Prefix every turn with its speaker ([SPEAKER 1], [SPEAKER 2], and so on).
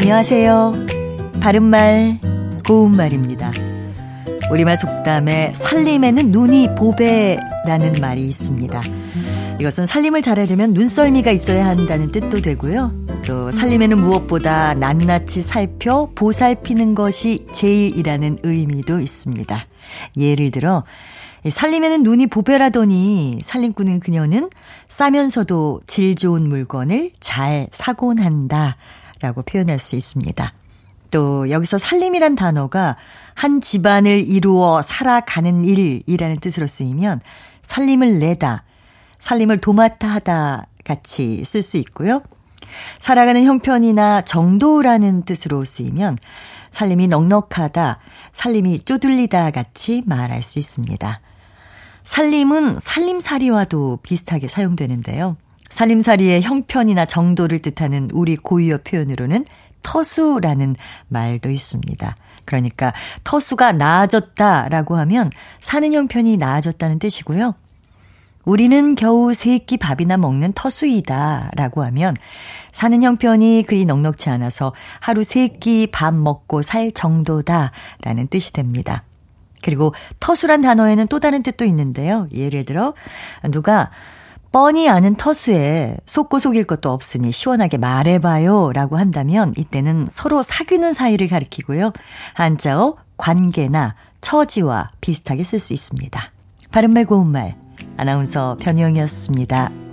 [SPEAKER 1] 안녕하세요. 바른말, 고운말입니다. 우리말 속담에 살림에는 눈이 보배라는 말이 있습니다. 이것은 살림을 잘하려면 눈썰미가 있어야 한다는 뜻도 되고요. 또 살림에는 무엇보다 낱낱이 살펴 보살피는 것이 제일이라는 의미도 있습니다. 예를 들어 살림에는 눈이 보배라더니 살림꾼은 그녀는 싸면서도 질 좋은 물건을 잘 사곤 한다 라고 표현할 수 있습니다. 또 여기서 살림이란 단어가 한 집안을 이루어 살아가는 일이라는 뜻으로 쓰이면 살림을 내다, 살림을 도맡아 하다 같이 쓸 수 있고요. 살아가는 형편이나 정도라는 뜻으로 쓰이면 살림이 넉넉하다, 살림이 쪼들리다 같이 말할 수 있습니다. 살림은 살림살이와도 비슷하게 사용되는데요. 살림살이의 형편이나 정도를 뜻하는 우리 고유어 표현으로는 터수라는 말도 있습니다. 그러니까 터수가 나아졌다라고 하면 사는 형편이 나아졌다는 뜻이고요. 우리는 겨우 세 끼 밥이나 먹는 터수이다 라고 하면 사는 형편이 그리 넉넉지 않아서 하루 세 끼 밥 먹고 살 정도다 라는 뜻이 됩니다. 그리고 터수란 단어에는 또 다른 뜻도 있는데요. 예를 들어 누가 뻔히 아는 터수에 속고 속일 것도 없으니 시원하게 말해봐요 라고 한다면 이때는 서로 사귀는 사이를 가리키고요. 한자어 관계나 처지와 비슷하게 쓸 수 있습니다. 바른말 고운말 아나운서 변희영이었습니다.